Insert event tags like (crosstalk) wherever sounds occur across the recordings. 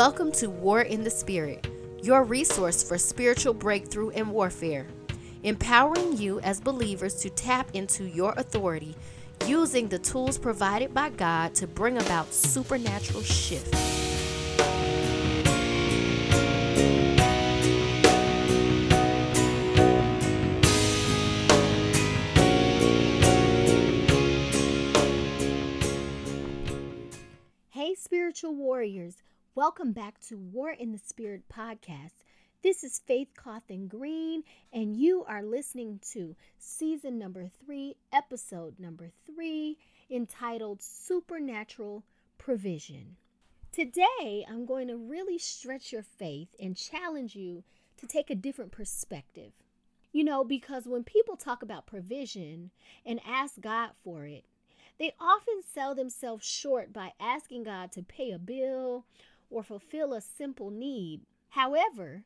Welcome to War in the Spirit, your resource for spiritual breakthrough and warfare, empowering you as believers to tap into your authority using the tools provided by God to bring about supernatural shift. Welcome back to War in the Spirit podcast. This is Faith Cawthon Green, and you are listening to season number three, episode number three, entitled Supernatural Provision. Today, I'm going to really stretch your faith and challenge you to take a different perspective. You know, because when people talk about provision and ask God for it, they often sell themselves short by asking God to pay a bill or fulfill a simple need. However,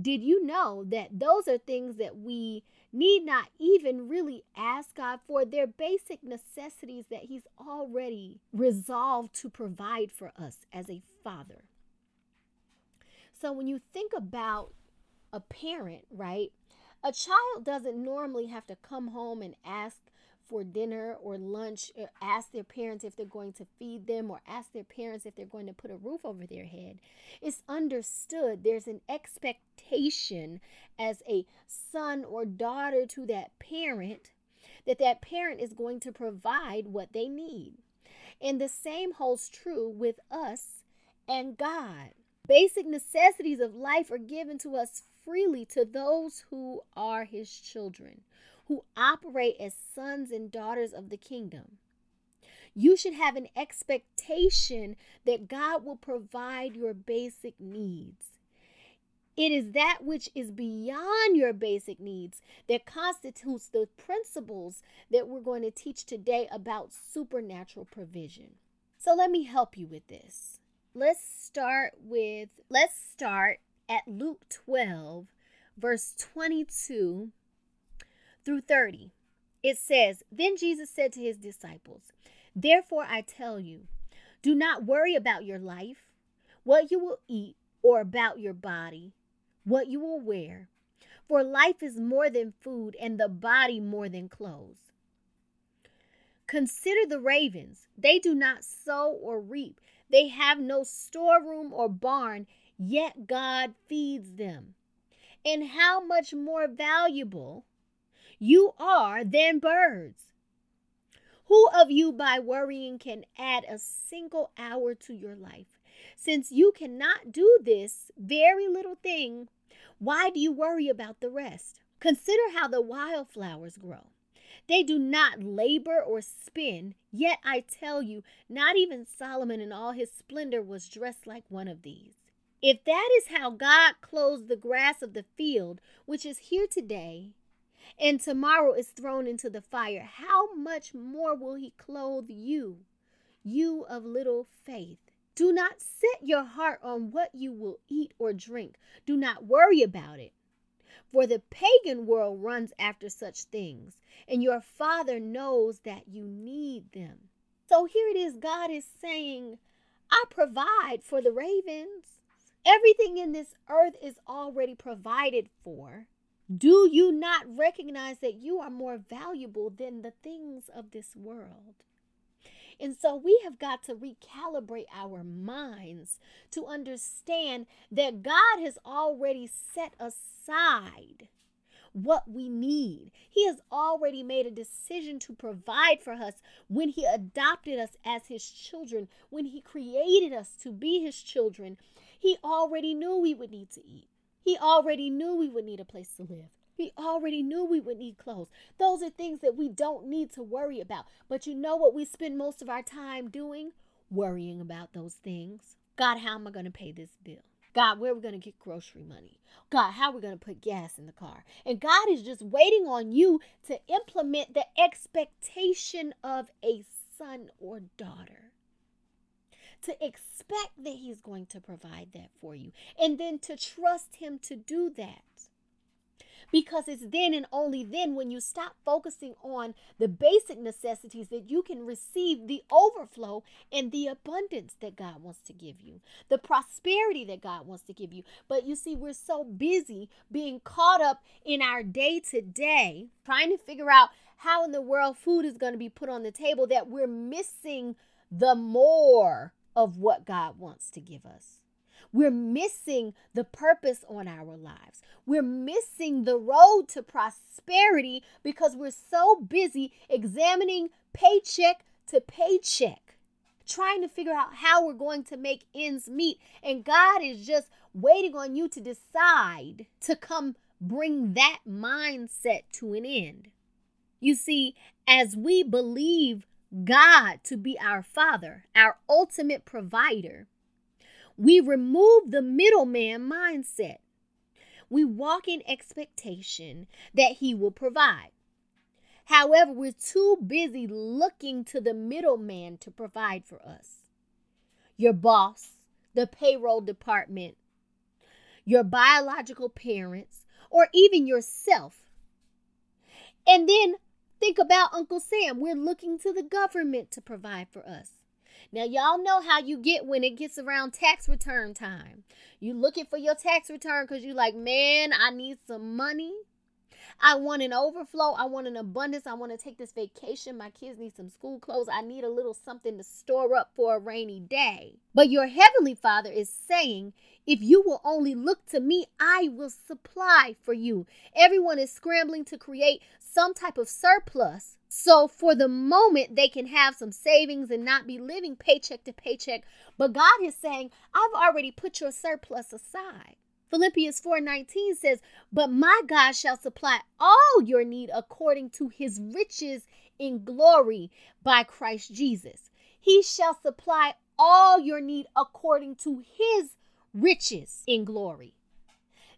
did you know that those are things that we need not even really ask God for? They're basic necessities that He's already resolved to provide for us as a father. So when you think about a parent, right? A child doesn't normally have to come home and ask for dinner or lunch, or ask their parents if they're going to feed them, or ask their parents if they're going to put a roof over their head. It's understood. There's an expectation as a son or daughter to that parent that that parent is going to provide what they need. And the same holds true with us and God. Basic necessities of life are given to us freely to those who are his children who operate as sons and daughters of the kingdom. You should have an expectation that God will provide your basic needs. It is that which is beyond your basic needs that constitutes the principles that we're going to teach today about supernatural provision. So let me help you with this. Let's start with let's start at Luke 12 verse 22 through 30. It says, Then Jesus said to his disciples, Therefore I tell you, do not worry about your life, what you will eat, or about your body, what you will wear. For life is more than food, and the body more than clothes. Consider the ravens. They do not sow or reap, they have no storeroom or barn, yet God feeds them. And how much more valuable you are than birds. Who of you by worrying can add a single hour to your life? Since you cannot do this very little thing, why do you worry about the rest? Consider how the wildflowers grow. They do not labor or spin, yet I tell you, not even Solomon in all his splendor was dressed like one of these. If that is how God clothes the grass of the field, which is here today and tomorrow is thrown into the fire, how much more will he clothe you, you of little faith? Do not set your heart on what you will eat or drink. Do not worry about it. For the pagan world runs after such things, and your Father knows that you need them. So here it is God is saying, I provide for the ravens. Everything in this earth is already provided for. Do you not recognize that you are more valuable than the things of this world? And so we have got to recalibrate our minds to understand that God has already set aside what we need. He has already made a decision to provide for us when He adopted us as His children, when He created us to be His children. He already knew we would need to eat. He already knew we would need a place to live. He already knew we would need clothes. Those are things that we don't need to worry about. But you know what we spend most of our time doing? Worrying about those things. God, how am I going to pay this bill? God, where are we going to get grocery money? God, how are we going to put gas in the car? And God is just waiting on you to implement the expectation of a son or daughter to expect that He's going to provide that for you, and then to trust Him to do that. Because it's then and only then when you stop focusing on the basic necessities that you can receive the overflow and the abundance that God wants to give you, the prosperity that God wants to give you. But you see, we're so busy being caught up in our day to day, trying to figure out how in the world food is going to be put on the table that we're missing the more of what God wants to give us. We're missing the purpose on our lives. We're missing the road to prosperity because we're so busy examining paycheck to paycheck, trying to figure out how we're going to make ends meet. And God is just waiting on you to decide to come bring that mindset to an end. You see, as we believe God to be our Father, our ultimate provider, we remove the middleman mindset. We walk in expectation that He will provide. However, we're too busy looking to the middleman to provide for us. Your boss, the payroll department, your biological parents, or even yourself. And then think about Uncle Sam. We're looking to the government to provide for us. Now, y'all know how you get when it gets around tax return time. You looking for your tax return because you like, man, I need some money. I want an overflow. I want an abundance. I want to take this vacation. My kids need some school clothes. I need a little something to store up for a rainy day. But your heavenly Father is saying, if you will only look to me, I will supply for you. Everyone is scrambling to create some type of surplus. So, for the moment, they can have some savings and not be living paycheck to paycheck. But God is saying, I've already put your surplus aside. Philippians 4:19 says, "But my God shall supply all your need according to his riches in glory by Christ Jesus." He shall supply all your need according to his riches in glory.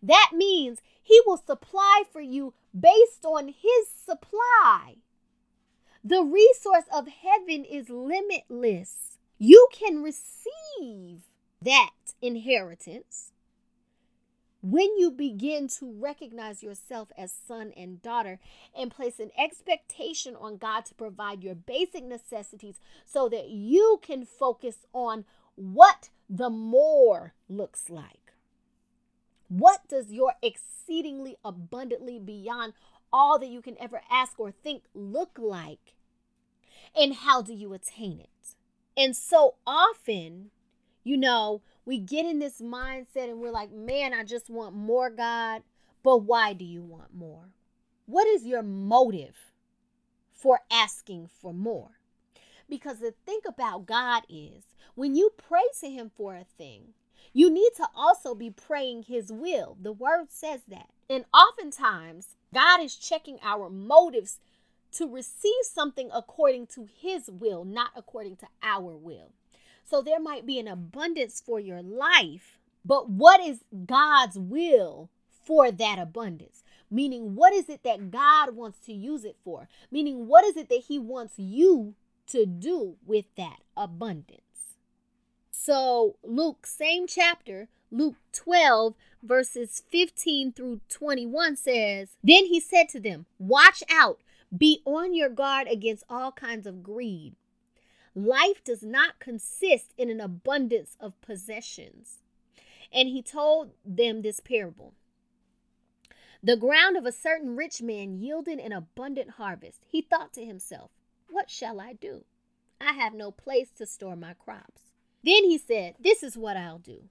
That means he will supply for you based on his supply. The resource of heaven is limitless. You can receive that inheritance when you begin to recognize yourself as son and daughter and place an expectation on God to provide your basic necessities so that you can focus on what the more looks like. What does your exceedingly abundantly beyond all that you can ever ask or think look like? And how do you attain it? And so often, you know, we get in this mindset and we're like, man, I just want more, God. But why do you want more? What is your motive for asking for more? Because the thing about God is when you pray to Him for a thing, you need to also be praying His will. The word says that. And oftentimes, God is checking our motives to receive something according to His will, not according to our will. So there might be an abundance for your life, but what is God's will for that abundance? Meaning, what is it that God wants to use it for? Meaning, what is it that He wants you to do with that abundance? So, Luke, same chapter, Luke 12, verses 15 through 21 says, Then he said to them, Watch out, be on your guard against all kinds of greed. Life does not consist in an abundance of possessions. And he told them this parable. The ground of a certain rich man yielded an abundant harvest. He thought to himself, What shall I do? I have no place to store my crops. Then he said, This is what I'll do.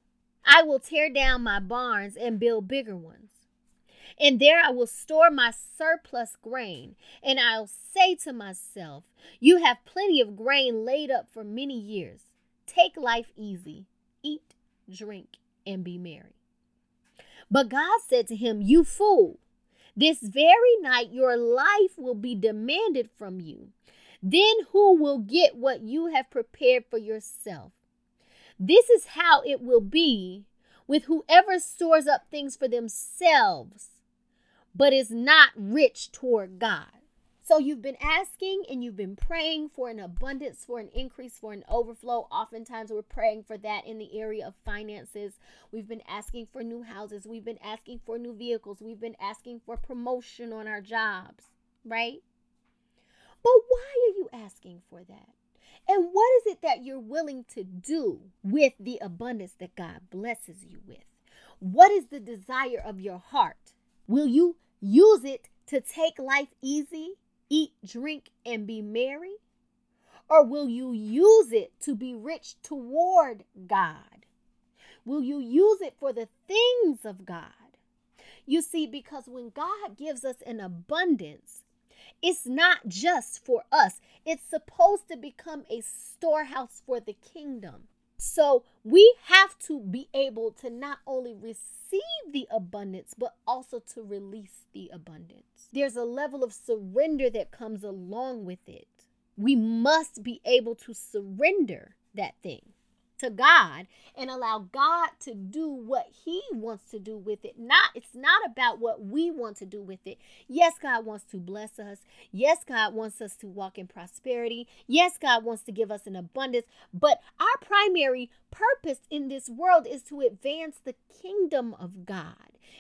I will tear down my barns and build bigger ones. And there I will store my surplus grain. And I'll say to myself, You have plenty of grain laid up for many years. Take life easy, eat, drink, and be merry. But God said to him, You fool, this very night your life will be demanded from you. Then who will get what you have prepared for yourself? This is how it will be with whoever stores up things for themselves, but is not rich toward God. So you've been asking and you've been praying for an abundance, for an increase, for an overflow. Oftentimes we're praying for that in the area of finances. We've been asking for new houses. We've been asking for new vehicles. We've been asking for promotion on our jobs, right? But why are you asking for that? And what is it that you're willing to do with the abundance that God blesses you with? What is the desire of your heart? Will you use it to take life easy, eat, drink, and be merry? Or will you use it to be rich toward God? Will you use it for the things of God? You see, because when God gives us an abundance, it's not just for us, it's supposed to become a storehouse for the kingdom. So we have to be able to not only receive the abundance, but also to release the abundance. There's a level of surrender that comes along with it. We must be able to surrender that thing to God and allow God to do what he wants to do with it. Not it's not about what we want to do with it. Yes, God wants to bless us. Yes, God wants us to walk in prosperity. Yes, God wants to give us an abundance, but our primary purpose in this world is to advance the kingdom of God.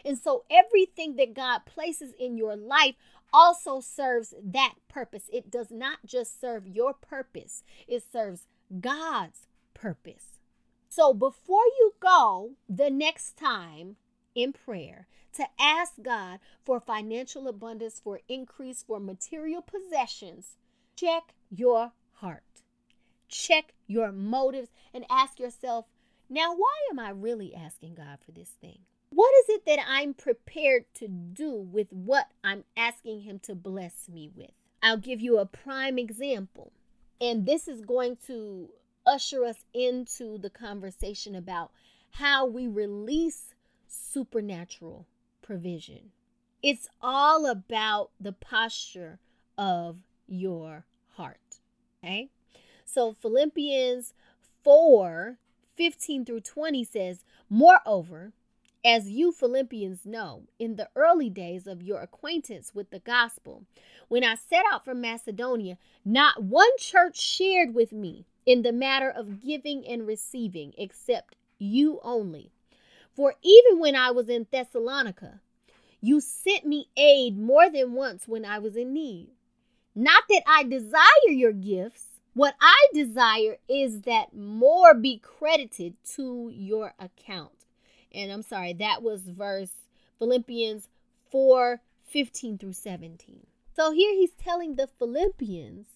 And so everything that God places in your life also serves that purpose. It does not just serve your purpose. It serves God's purpose. So before you go the next time in prayer to ask God for financial abundance, for increase, for material possessions, check your heart. Check your motives and ask yourself, now, why am I really asking God for this thing? What is it that I'm prepared to do with what I'm asking Him to bless me with? I'll give you a prime example. And this is going to usher us into the conversation about how we release supernatural provision. It's all about the posture of your heart. Okay? So Philippians 4 15 through 20 says, Moreover, as you Philippians know, in the early days of your acquaintance with the gospel, when I set out from Macedonia, not one church shared with me in the matter of giving and receiving, except you only. For even when I was in Thessalonica, you sent me aid more than once when I was in need. Not that I desire your gifts. What I desire is that more be credited to your account. And I'm sorry, that was verse Philippians 4 15 through 17. So here he's telling the Philippians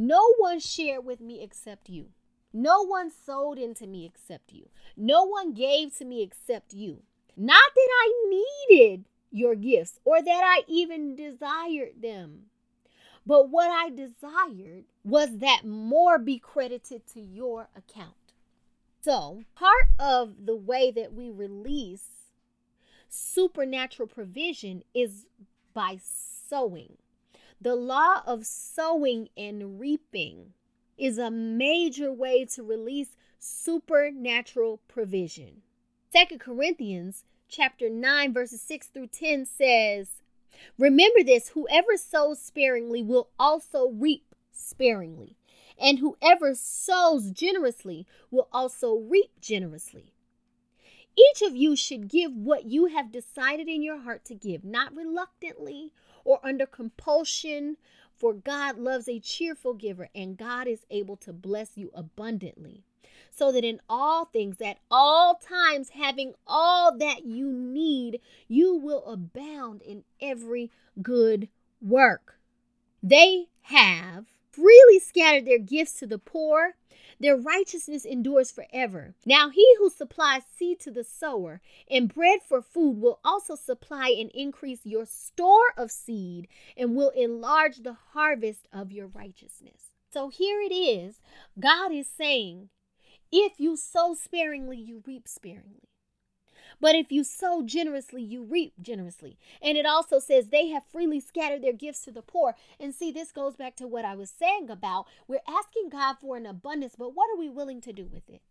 no one shared with me except you. No one sold into me except you. No one gave to me except you. Not that I needed your gifts or that I even desired them. But what I desired was that more be credited to your account. So, part of the way that we release supernatural provision is by sowing. The law of sowing and reaping is a major way to release supernatural provision. Second Corinthians chapter 9 verses 6 through 10 says, "Remember this, whoever sows sparingly will also reap sparingly, and whoever sows generously will also reap generously." Each of you should give what you have decided in your heart to give, not reluctantly or under compulsion, for God loves a cheerful giver, and God is able to bless you abundantly. So that in all things, at all times, having all that you need, you will abound in every good work. They have freely scattered their gifts to the poor their righteousness endures forever. Now, he who supplies seed to the sower and bread for food will also supply and increase your store of seed and will enlarge the harvest of your righteousness. So here it is God is saying, if you sow sparingly, you reap sparingly. But if you sow generously, you reap generously. And it also says they have freely scattered their gifts to the poor. And see, this goes back to what I was saying about we're asking God for an abundance, but what are we willing to do with it?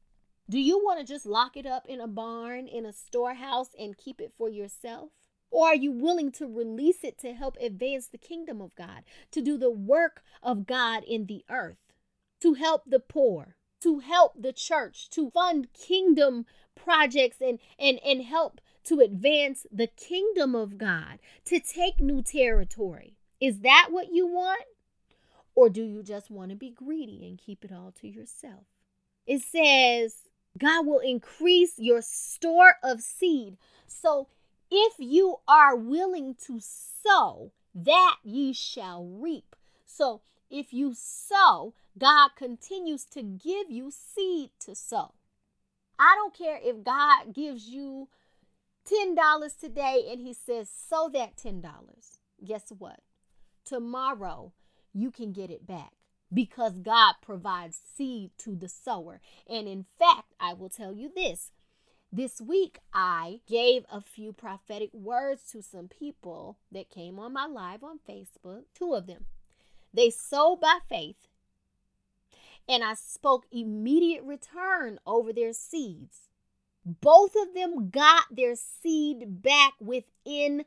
Do you want to just lock it up in a barn, in a storehouse, and keep it for yourself? Or are you willing to release it to help advance the kingdom of God, to do the work of God in the earth, to help the poor, to help the church, to fund kingdom projects and and and help to advance the kingdom of God, to take new territory? Is that what you want? Or do you just want to be greedy and keep it all to yourself? It says, God will increase your store of seed. So if you are willing to sow, that ye shall reap. So if you sow, God continues to give you seed to sow. I don't care if God gives you $10 today and he says, sow that $10. Guess what? Tomorrow you can get it back because God provides seed to the sower. And in fact, I will tell you this this week, I gave a few prophetic words to some people that came on my live on Facebook, two of them. They sowed by faith, and I spoke immediate return over their seeds. Both of them got their seed back within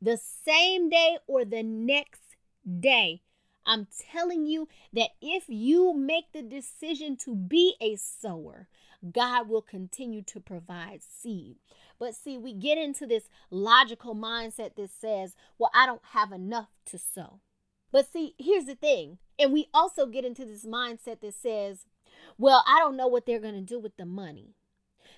the same day or the next day. I'm telling you that if you make the decision to be a sower, God will continue to provide seed. But see, we get into this logical mindset that says, well, I don't have enough to sow. But see, here's the thing. And we also get into this mindset that says, well, I don't know what they're going to do with the money.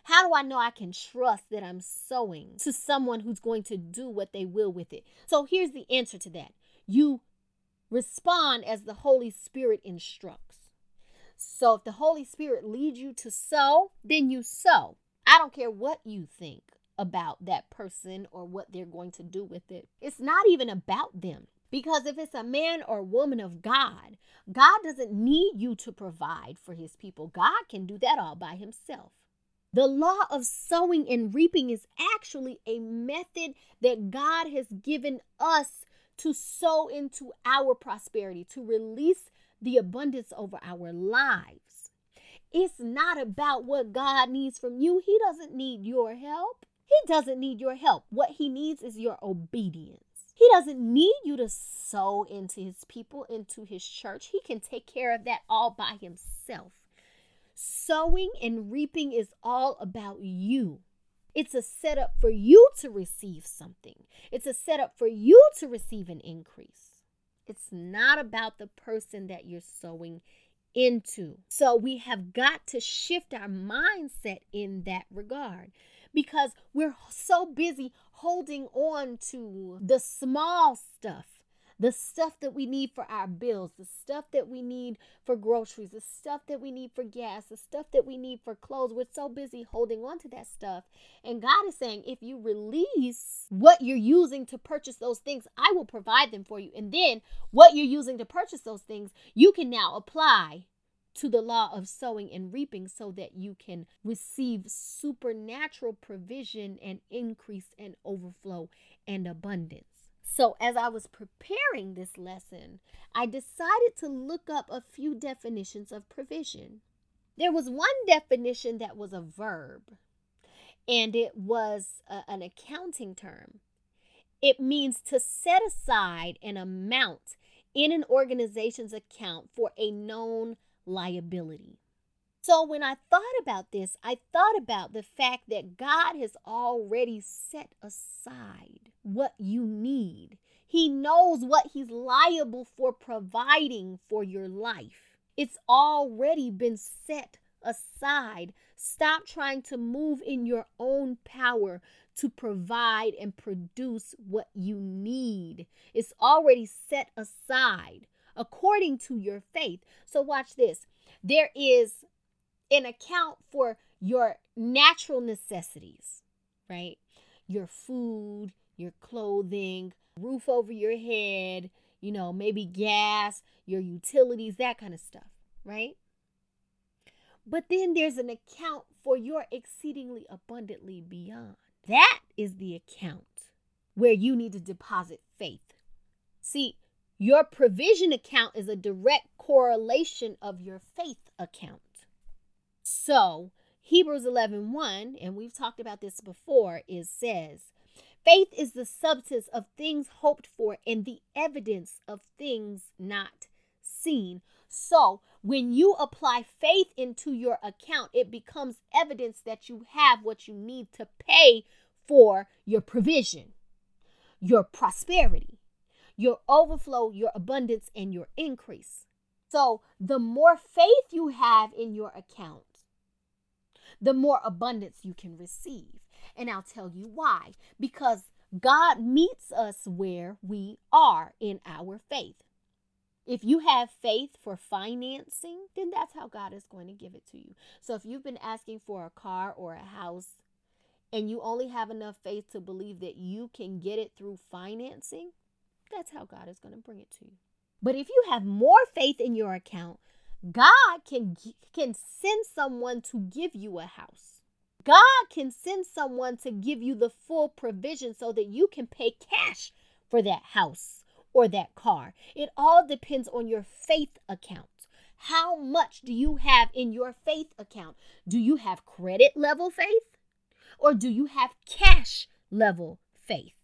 How do I know I can trust that I'm sowing to someone who's going to do what they will with it? So here's the answer to that you respond as the Holy Spirit instructs. So if the Holy Spirit leads you to sow, then you sow. I don't care what you think about that person or what they're going to do with it. It's not even about them. Because if it's a man or woman of God, God doesn't need you to provide for his people. God can do that all by himself. The law of sowing and reaping is actually a method that God has given us to sow into our prosperity, to release the abundance over our lives. It's not about what God needs from you. He doesn't need your help. He doesn't need your help. What he needs is your obedience. He doesn't need you to sow into his people, into his church. He can take care of that all by himself. Sowing and reaping is all about you. It's a setup for you to receive something, it's a setup for you to receive an increase. It's not about the person that you're sowing into. So we have got to shift our mindset in that regard because we're so busy holding on to the small stuff the stuff that we need for our bills, the stuff that we need for groceries, the stuff that we need for gas, the stuff that we need for clothes. We're so busy holding on to that stuff. And God is saying, if you release what you're using to purchase those things, I will provide them for you. And then what you're using to purchase those things, you can now apply to the law of sowing and reaping so that you can receive supernatural provision and increase and overflow and abundance. So, as I was preparing this lesson, I decided to look up a few definitions of provision. There was one definition that was a verb, and it was a, an accounting term. It means to set aside an amount in an organization's account for a known liability. So, when I thought about this, I thought about the fact that God has already set aside what you need. He knows what He's liable for providing for your life. It's already been set aside. Stop trying to move in your own power to provide and produce what you need. It's already set aside according to your faith. So, watch this. There is an account for your natural necessities, right? Your food, your clothing, roof over your head, you know, maybe gas, your utilities, that kind of stuff, right? But then there's an account for your exceedingly abundantly beyond. That is the account where you need to deposit faith. See, your provision account is a direct correlation of your faith account. So, Hebrews 11 1, and we've talked about this before, is says, Faith is the substance of things hoped for and the evidence of things not seen. So, when you apply faith into your account, it becomes evidence that you have what you need to pay for your provision, your prosperity, your overflow, your abundance, and your increase. So, the more faith you have in your account, the more abundance you can receive. And I'll tell you why. Because God meets us where we are in our faith. If you have faith for financing, then that's how God is going to give it to you. So if you've been asking for a car or a house and you only have enough faith to believe that you can get it through financing, that's how God is going to bring it to you. But if you have more faith in your account, God can can send someone to give you a house. God can send someone to give you the full provision so that you can pay cash for that house or that car. It all depends on your faith account. How much do you have in your faith account? Do you have credit level faith or do you have cash level faith?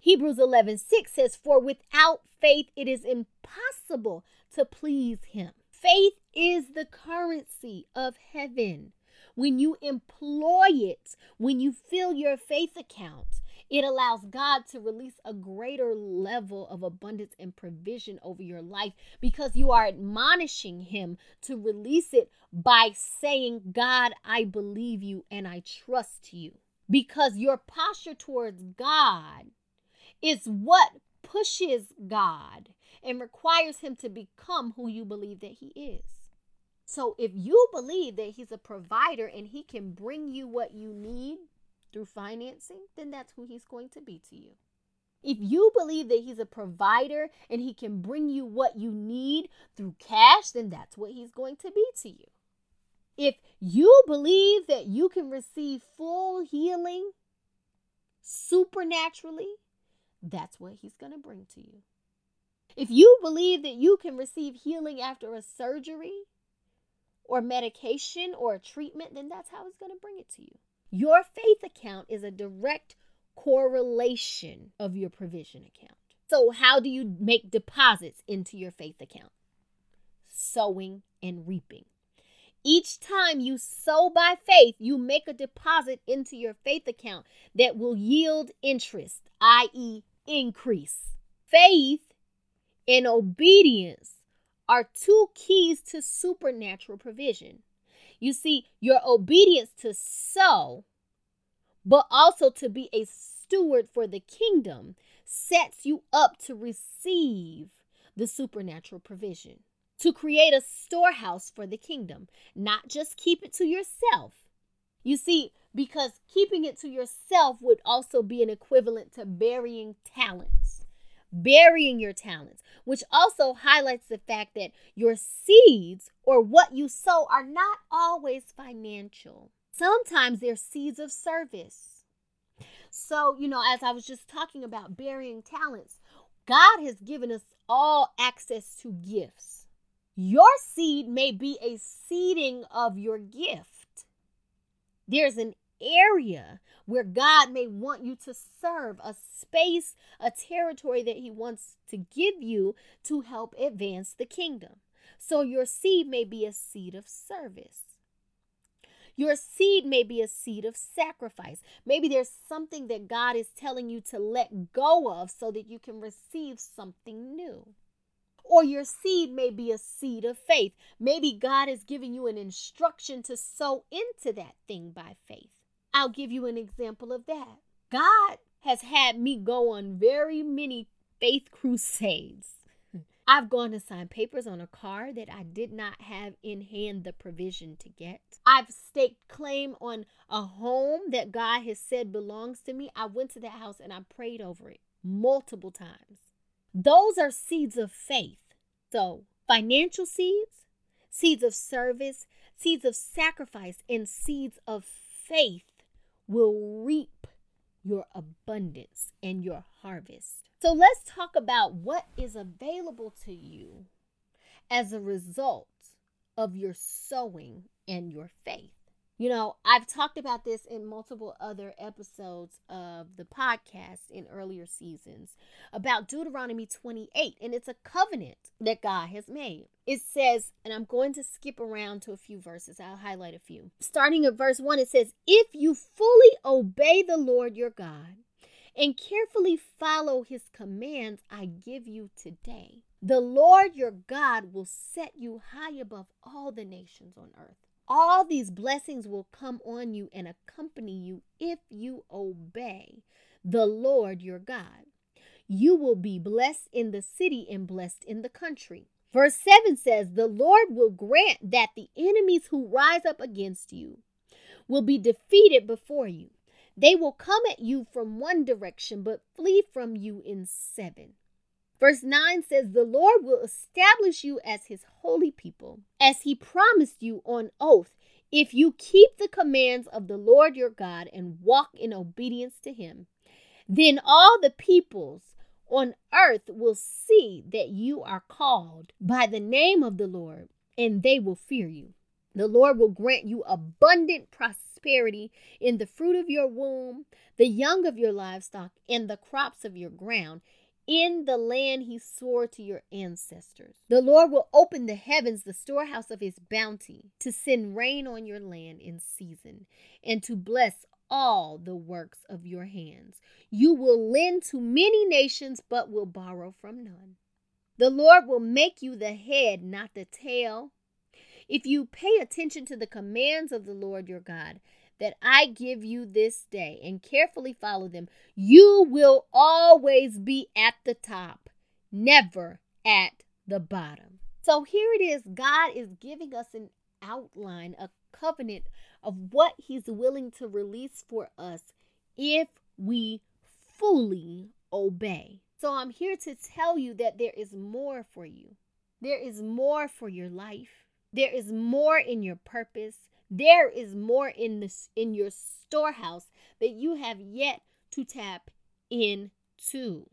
Hebrews 11 6 says, For without faith it is impossible to please him. Faith is the currency of heaven. When you employ it, when you fill your faith account, it allows God to release a greater level of abundance and provision over your life because you are admonishing Him to release it by saying, God, I believe you and I trust you. Because your posture towards God is what pushes God and requires Him to become who you believe that He is. So if you believe that he's a provider and he can bring you what you need through financing, then that's who he's going to be to you. If you believe that he's a provider and he can bring you what you need through cash, then that's what he's going to be to you. If you believe that you can receive full healing supernaturally, that's what he's going to bring to you. If you believe that you can receive healing after a surgery, or medication or a treatment, then that's how he's going to bring it to you. Your faith account is a direct correlation of your provision account. So, how do you make deposits into your faith account? Sowing and reaping. Each time you sow by faith, you make a deposit into your faith account that will yield interest, i.e., increase. Faith and obedience are two keys to supernatural provision. You see, your obedience to sow, but also to be a steward for the kingdom, sets you up to receive the supernatural provision, to create a storehouse for the kingdom, not just keep it to yourself. You see, because keeping it to yourself would also be an equivalent to burying talents burying your talents, which also highlights the fact that your seeds or what you sow are not always financial. Sometimes they're seeds of service. So, you know, as I was just talking about burying talents, God has given us all access to gifts. Your seed may be a seeding of your gift. There's an area where God may want you to serve, a space, a territory that He wants to give you to help advance the kingdom. So your seed may be a seed of service. Your seed may be a seed of sacrifice. Maybe there's something that God is telling you to let go of so that you can receive something new. Or your seed may be a seed of faith. Maybe God is giving you an instruction to sow into that thing by faith. I'll give you an example of that. God has had me go on very many faith crusades. (laughs) I've gone to sign papers on a car that I did not have in hand the provision to get. I've staked claim on a home that God has said belongs to me. I went to that house and I prayed over it multiple times. Those are seeds of faith. So, financial seeds, seeds of service, seeds of sacrifice, and seeds of faith will reap your abundance and your harvest. So let's talk about what is available to you as a result of your sowing and your faith. You know, I've talked about this in multiple other episodes of the podcast in earlier seasons about Deuteronomy 28, and it's a covenant that God has made. It says, and I'm going to skip around to a few verses, I'll highlight a few. Starting at verse 1, it says, If you fully obey the Lord your God and carefully follow his commands I give you today, the Lord your God will set you high above all the nations on earth. All these blessings will come on you and accompany you if you obey the Lord your God. You will be blessed in the city and blessed in the country. Verse 7 says, The Lord will grant that the enemies who rise up against you will be defeated before you. They will come at you from one direction, but flee from you in seven. Verse 9 says, The Lord will establish you as his holy people, as he promised you on oath, if you keep the commands of the Lord your God and walk in obedience to him. Then all the peoples on earth will see that you are called by the name of the Lord, and they will fear you. The Lord will grant you abundant prosperity in the fruit of your womb, the young of your livestock, and the crops of your ground in the land he swore to your ancestors. The Lord will open the heavens, the storehouse of his bounty, to send rain on your land in season, and to bless all the works of your hands. You will lend to many nations, but will borrow from none. The Lord will make you the head, not the tail. If you pay attention to the commands of the Lord your God, that I give you this day and carefully follow them, you will always be at the top, never at the bottom. So here it is God is giving us an outline, a covenant of what He's willing to release for us if we fully obey. So I'm here to tell you that there is more for you. There is more for your life. There is more in your purpose. There is more in this in your storehouse that you have yet to tap into.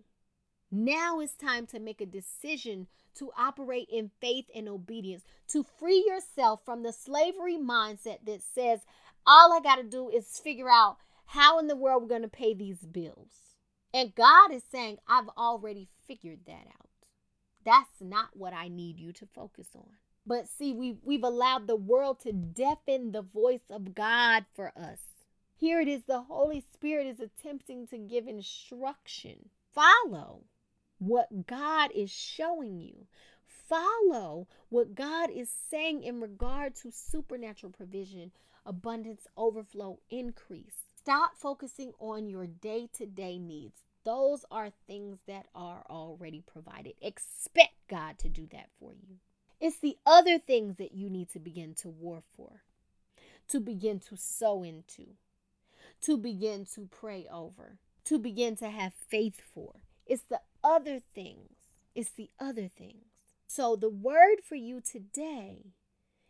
Now it's time to make a decision to operate in faith and obedience, to free yourself from the slavery mindset that says, all I got to do is figure out how in the world we're going to pay these bills. And God is saying, I've already figured that out. That's not what I need you to focus on. But see, we, we've allowed the world to deafen the voice of God for us. Here it is the Holy Spirit is attempting to give instruction. Follow what God is showing you. Follow what God is saying in regard to supernatural provision, abundance, overflow, increase. Stop focusing on your day to day needs. Those are things that are already provided. Expect God to do that for you. It's the other things that you need to begin to war for, to begin to sow into, to begin to pray over, to begin to have faith for. It's the other things. It's the other things. So, the word for you today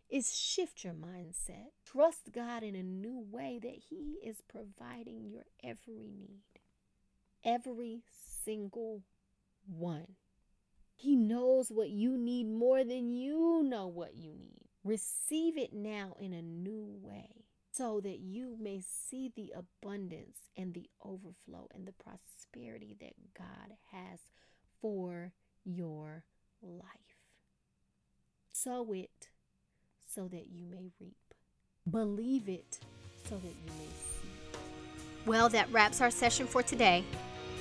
is shift your mindset. Trust God in a new way that He is providing your every need, every single one. He knows what you need more than you know what you need. Receive it now in a new way so that you may see the abundance and the overflow and the prosperity that God has for your life. Sow it so that you may reap. Believe it so that you may see. Well, that wraps our session for today.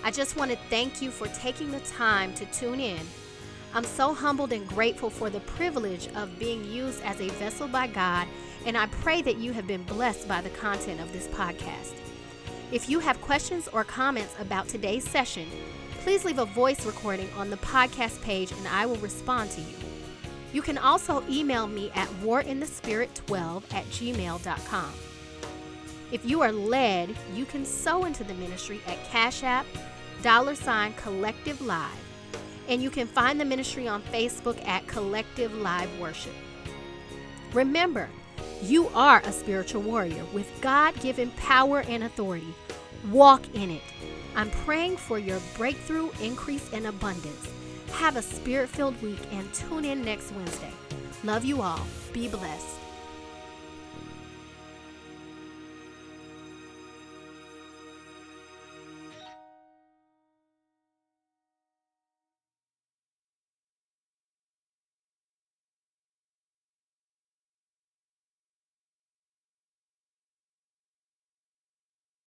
I just want to thank you for taking the time to tune in I'm so humbled and grateful for the privilege of being used as a vessel by God, and I pray that you have been blessed by the content of this podcast. If you have questions or comments about today's session, please leave a voice recording on the podcast page and I will respond to you. You can also email me at warinthespirit12 at gmail.com. If you are led, you can sow into the ministry at Cash App, dollar sign collective live and you can find the ministry on Facebook at Collective Live Worship. Remember, you are a spiritual warrior with God given power and authority. Walk in it. I'm praying for your breakthrough, increase, and abundance. Have a spirit filled week and tune in next Wednesday. Love you all. Be blessed.